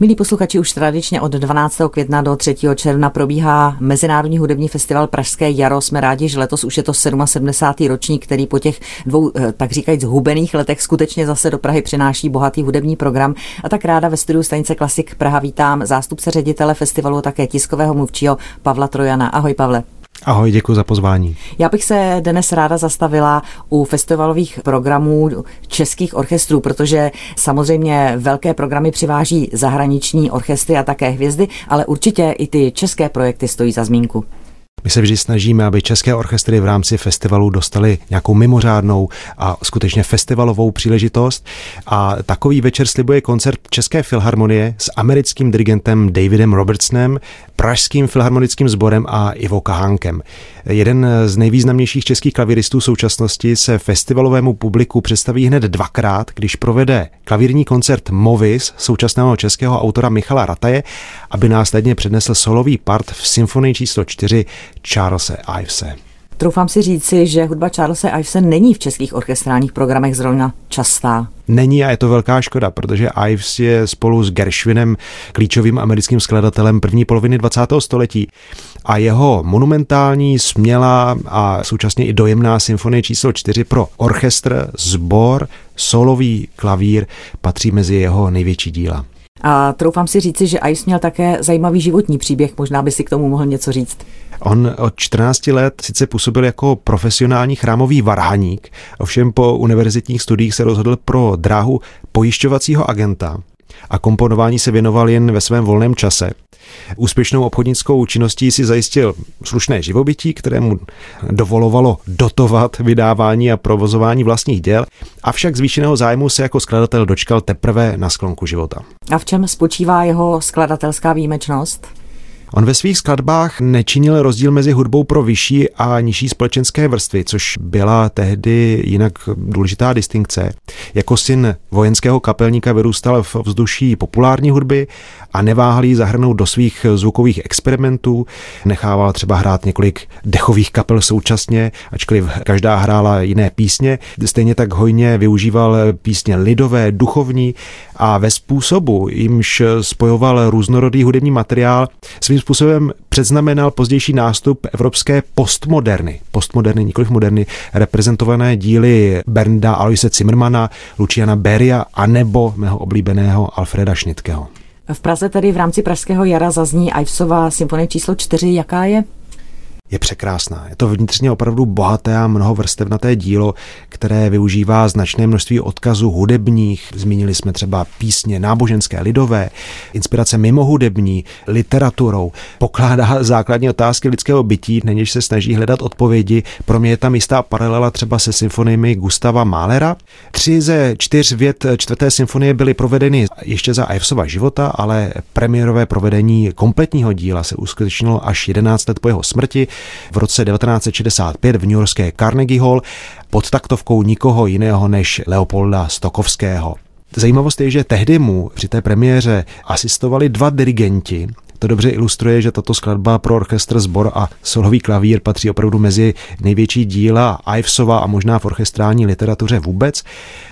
Milí posluchači, už tradičně od 12. května do 3. června probíhá Mezinárodní hudební festival Pražské jaro. Jsme rádi, že letos už je to 77. ročník, který po těch dvou, eh, tak říkajíc, hubených letech skutečně zase do Prahy přináší bohatý hudební program. A tak ráda ve studiu stanice Klasik Praha vítám zástupce ředitele festivalu, také tiskového mluvčího Pavla Trojana. Ahoj Pavle. Ahoj, děkuji za pozvání. Já bych se dnes ráda zastavila u festivalových programů českých orchestrů, protože samozřejmě velké programy přiváží zahraniční orchestry a také hvězdy, ale určitě i ty české projekty stojí za zmínku. My se vždy snažíme, aby české orchestry v rámci festivalu dostaly nějakou mimořádnou a skutečně festivalovou příležitost. A takový večer slibuje koncert České filharmonie s americkým dirigentem Davidem Robertsonem, pražským filharmonickým sborem a Ivo Kahánkem. Jeden z nejvýznamnějších českých klaviristů současnosti se festivalovému publiku představí hned dvakrát, když provede klavírní koncert Movis současného českého autora Michala Rataje, aby následně přednesl solový part v symfonii číslo 4 Charlesa Ivese. Troufám si říci, že hudba Charlesa Ivese není v českých orchestrálních programech zrovna častá. Není a je to velká škoda, protože Ives je spolu s Gershwinem klíčovým americkým skladatelem první poloviny 20. století a jeho monumentální, smělá a současně i dojemná symfonie číslo 4 pro orchestr, sbor, solový klavír patří mezi jeho největší díla. A troufám si říci, že Ives měl také zajímavý životní příběh, možná by si k tomu mohl něco říct. On od 14 let sice působil jako profesionální chrámový varhaník, ovšem po univerzitních studiích se rozhodl pro dráhu pojišťovacího agenta a komponování se věnoval jen ve svém volném čase. Úspěšnou obchodnickou činností si zajistil slušné živobytí, které mu dovolovalo dotovat vydávání a provozování vlastních děl, avšak zvýšeného zájmu se jako skladatel dočkal teprve na sklonku života. A v čem spočívá jeho skladatelská výjimečnost? On ve svých skladbách nečinil rozdíl mezi hudbou pro vyšší a nižší společenské vrstvy, což byla tehdy jinak důležitá distinkce. Jako syn vojenského kapelníka vyrůstal v vzduší populární hudby a neváhal jí zahrnout do svých zvukových experimentů. Nechával třeba hrát několik dechových kapel současně, ačkoliv každá hrála jiné písně. Stejně tak hojně využíval písně lidové, duchovní a ve způsobu, jimž spojoval různorodý hudební materiál, svým způsobem předznamenal pozdější nástup evropské postmoderny. Postmoderny, nikoliv moderny, reprezentované díly Bernda Aloise Zimmermana, Luciana Beria a nebo mého oblíbeného Alfreda Schnittkeho. V Praze tedy v rámci Pražského jara zazní Ivesova symfonie číslo 4. Jaká je? Je překrásná. Je to vnitřně opravdu bohaté a mnohovrstevnaté dílo, které využívá značné množství odkazů hudebních. Zmínili jsme třeba písně náboženské, lidové, inspirace mimohudební, literaturou. Pokládá základní otázky lidského bytí, na něž se snaží hledat odpovědi. Pro mě je tam jistá paralela třeba se symfoniemi Gustava Mahlera. Tři ze čtyř vět čtvrté symfonie byly provedeny ještě za Ivesova života, ale premiérové provedení kompletního díla se uskutečnilo až 11 let po jeho smrti v roce 1965 v New Yorkské Carnegie Hall pod taktovkou nikoho jiného než Leopolda Stokovského. Zajímavost je, že tehdy mu při té premiéře asistovali dva dirigenti, to dobře ilustruje, že tato skladba pro orchestr, sbor a solový klavír patří opravdu mezi největší díla Ivesova a možná v orchestrální literatuře vůbec.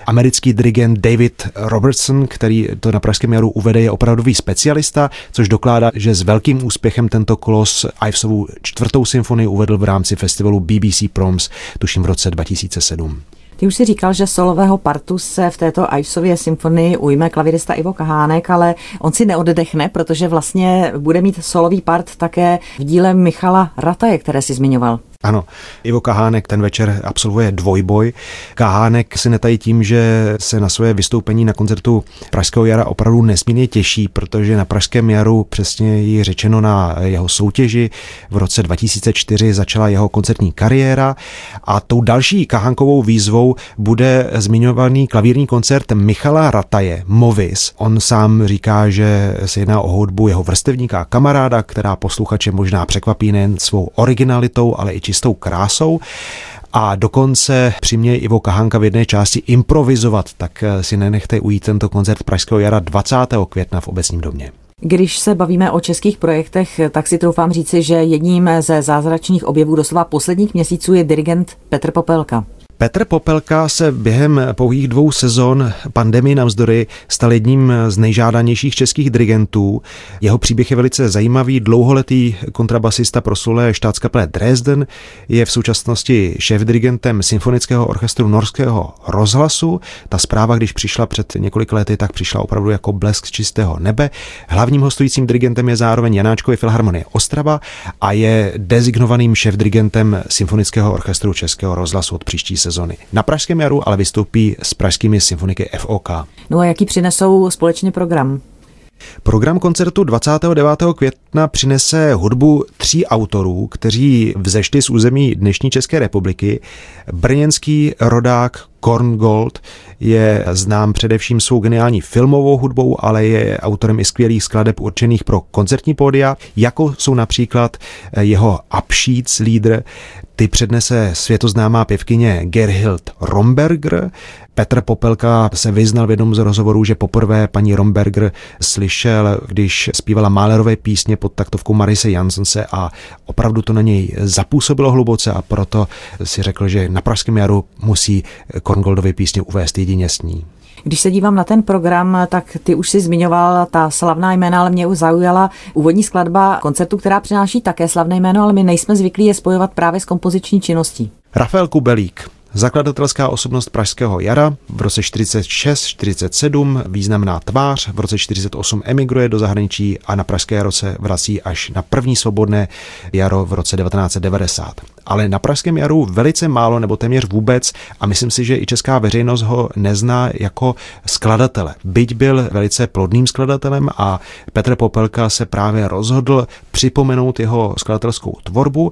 Americký dirigent David Robertson, který to na Pražském jaru uvede, je opravdový specialista, což dokládá, že s velkým úspěchem tento kolos Ivesovu čtvrtou symfonii uvedl v rámci festivalu BBC Proms, tuším v roce 2007. Ty už si říkal, že solového partu se v této Ivesově symfonii ujme klavirista Ivo Kahánek, ale on si neoddechne, protože vlastně bude mít solový part také v díle Michala Rataje, které si zmiňoval. Ano, Ivo Kahánek ten večer absolvuje dvojboj. Kahánek si netají tím, že se na své vystoupení na koncertu Pražského jara opravdu nesmírně těší, protože na Pražském jaru přesně je řečeno na jeho soutěži v roce 2004 začala jeho koncertní kariéra a tou další Kahánkovou výzvou bude zmiňovaný klavírní koncert Michala Rataje, Movis. On sám říká, že se jedná o hudbu jeho vrstevníka a kamaráda, která posluchače možná překvapí nejen svou originalitou, ale i čistou krásou a dokonce přiměje Ivo Kahanka v jedné části improvizovat, tak eh, si nenechte ujít tento koncert Pražského jara 20. května v obecním domě. Když se bavíme o českých projektech, tak si troufám říci, že jedním ze zázračných objevů doslova posledních měsíců je dirigent Petr Popelka. Petr Popelka se během pouhých dvou sezon pandemii navzdory stal jedním z nejžádanějších českých dirigentů. Jeho příběh je velice zajímavý. Dlouholetý kontrabasista proslulé štátskaple Dresden je v současnosti šéf-dirigentem Symfonického orchestru Norského rozhlasu. Ta zpráva, když přišla před několik lety, tak přišla opravdu jako blesk čistého nebe. Hlavním hostujícím dirigentem je zároveň Janáčkovy filharmonie Ostrava a je dezignovaným šéf-dirigentem Symfonického orchestru Českého rozhlasu od příští sezony. Na Pražském jaru ale vystoupí s pražskými symfoniky FOK. No a jaký přinesou společně program? Program koncertu 29. května přinese hudbu tří autorů, kteří vzešli z území dnešní České republiky. Brněnský rodák Korn Gold je znám především svou geniální filmovou hudbou, ale je autorem i skvělých skladeb určených pro koncertní pódia, jako jsou například jeho Upsheets lídr, ty přednese světoznámá pěvkyně Gerhild Romberger. Petr Popelka se vyznal v jednom z rozhovorů, že poprvé paní Romberger slyšel, když zpívala Málerové písně pod taktovkou Marise Jansonse a opravdu to na něj zapůsobilo hluboce a proto si řekl, že na Pražském jaru musí Korngoldovy písně uvést jedině s ní. Když se dívám na ten program, tak ty už si zmiňoval ta slavná jména, ale mě už zaujala úvodní skladba koncertu, která přináší také slavné jméno, ale my nejsme zvyklí je spojovat právě s kompoziční činností. Rafael Kubelík, Zakladatelská osobnost Pražského jara v roce 46-47, významná tvář, v roce 48 emigruje do zahraničí a na Pražské jaro se vrací až na první svobodné jaro v roce 1990. Ale na Pražském jaru velice málo nebo téměř vůbec a myslím si, že i česká veřejnost ho nezná jako skladatele. Byť byl velice plodným skladatelem a Petr Popelka se právě rozhodl připomenout jeho skladatelskou tvorbu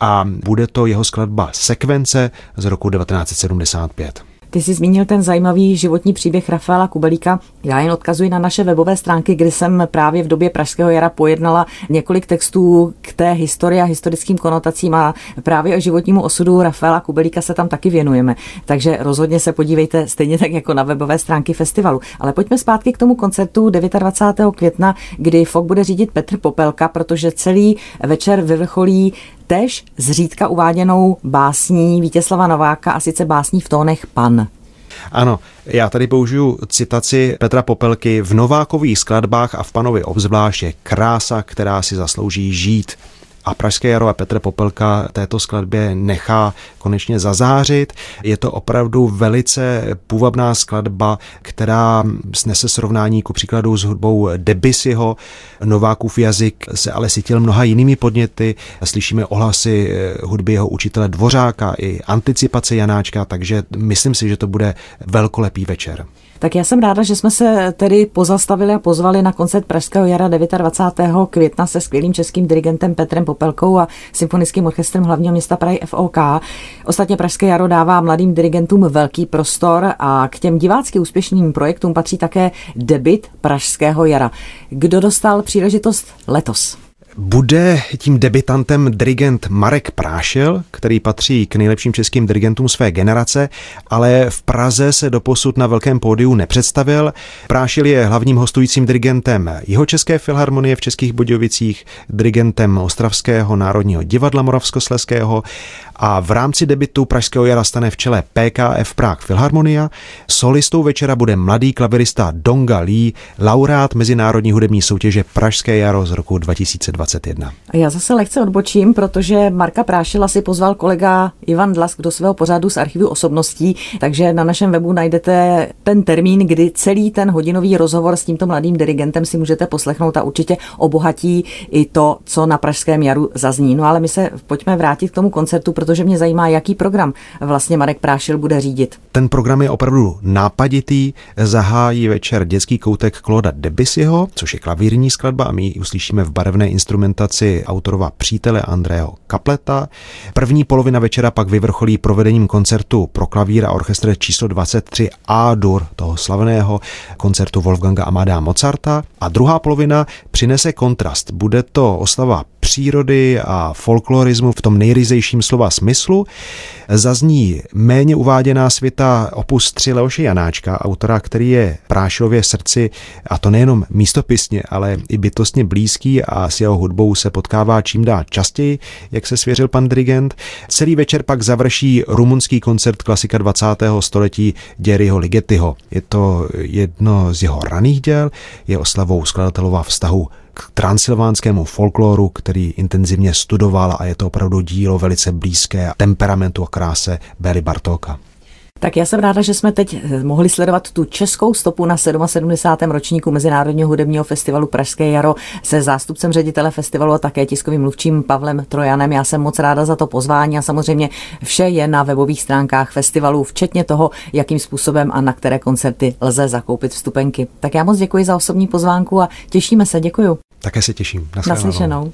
a bude to jeho skladba Sekvence z roku 1975. Ty jsi zmínil ten zajímavý životní příběh Rafaela Kubelíka. Já jen odkazuji na naše webové stránky, kde jsem právě v době Pražského jara pojednala několik textů k té historii a historickým konotacím a právě o životnímu osudu Rafaela Kubelíka se tam taky věnujeme. Takže rozhodně se podívejte stejně tak jako na webové stránky festivalu. Ale pojďme zpátky k tomu koncertu 29. května, kdy FOK bude řídit Petr Popelka, protože celý večer vyvrcholí tež zřídka uváděnou básní Vítězslava Nováka a sice básní v tónech Pan. Ano, já tady použiju citaci Petra Popelky. V Novákových skladbách a v Panovi obzvlášť je krása, která si zaslouží žít a Pražské jaro a Petr Popelka této skladbě nechá konečně zazářit. Je to opravdu velice půvabná skladba, která snese srovnání ku příkladu s hudbou Debussyho. Novákův jazyk se ale sytil mnoha jinými podněty. Slyšíme ohlasy eh, hudby jeho učitele Dvořáka i anticipace Janáčka, takže myslím si, že to bude velkolepý večer. Tak já jsem ráda, že jsme se tedy pozastavili a pozvali na koncert Pražského jara 29. května se skvělým českým dirigentem Petrem Popelkou a symfonickým orchestrem hlavního města Prahy FOK. Ostatně Pražské jaro dává mladým dirigentům velký prostor a k těm divácky úspěšným projektům patří také debit Pražského jara. Kdo dostal příležitost letos? Bude tím debitantem dirigent Marek Prášil, který patří k nejlepším českým dirigentům své generace, ale v Praze se doposud na velkém pódiu nepředstavil. Prášil je hlavním hostujícím dirigentem jeho České filharmonie v Českých Budějovicích, dirigentem Ostravského národního divadla Moravskosleského a v rámci debitu Pražského jara stane v čele PKF Prague Filharmonia. Solistou večera bude mladý klavirista Donga Lee, laureát Mezinárodní hudební soutěže Pražské jaro z roku 2021. A já zase lehce odbočím, protože Marka Prášila si pozval kolega Ivan Dlask do svého pořadu z archivu osobností, takže na našem webu najdete ten termín, kdy celý ten hodinový rozhovor s tímto mladým dirigentem si můžete poslechnout a určitě obohatí i to, co na Pražském jaru zazní. No ale my se pojďme vrátit k tomu koncertu, protože mě zajímá, jaký program vlastně Marek Prášil bude řídit. Ten program je opravdu nápaditý, zahájí večer dětský koutek Kloda Debussyho, což je klavírní skladba a my ji uslyšíme v barevné instrumentaci autorova přítele Andrého Kapleta. První polovina večera pak vyvrcholí provedením koncertu pro klavír a orchestr číslo 23 A-dur, toho slavného koncertu Wolfganga Amada Mozarta. A druhá polovina přinese kontrast. Bude to oslava přírody a folklorismu v tom nejryzejším slova smyslu. Zazní méně uváděná světa opus 3 Leoše Janáčka, autora, který je Prášově srdci, a to nejenom místopisně, ale i bytostně blízký a s jeho hudbou se potkává čím dál častěji, jak se svěřil pan dirigent. Celý večer pak završí rumunský koncert klasika 20. století Jerryho Ligettiho. Je to jedno z jeho raných děl, je oslavou skladatelova vztahu k transilvánskému folkloru, který intenzivně studoval a je to opravdu dílo velice blízké temperamentu a kráse Béry Bartóka. Tak já jsem ráda, že jsme teď eh, mohli sledovat tu českou stopu na 77. ročníku Mezinárodního hudebního festivalu Pražské jaro se zástupcem ředitele festivalu a také tiskovým mluvčím Pavlem Trojanem. Já jsem moc ráda za to pozvání a samozřejmě vše je na webových stránkách festivalu, včetně toho, jakým způsobem a na které koncerty lze zakoupit vstupenky. Tak já moc děkuji za osobní pozvánku a těšíme se. Děkuji. Také se těším. Naslyšenou.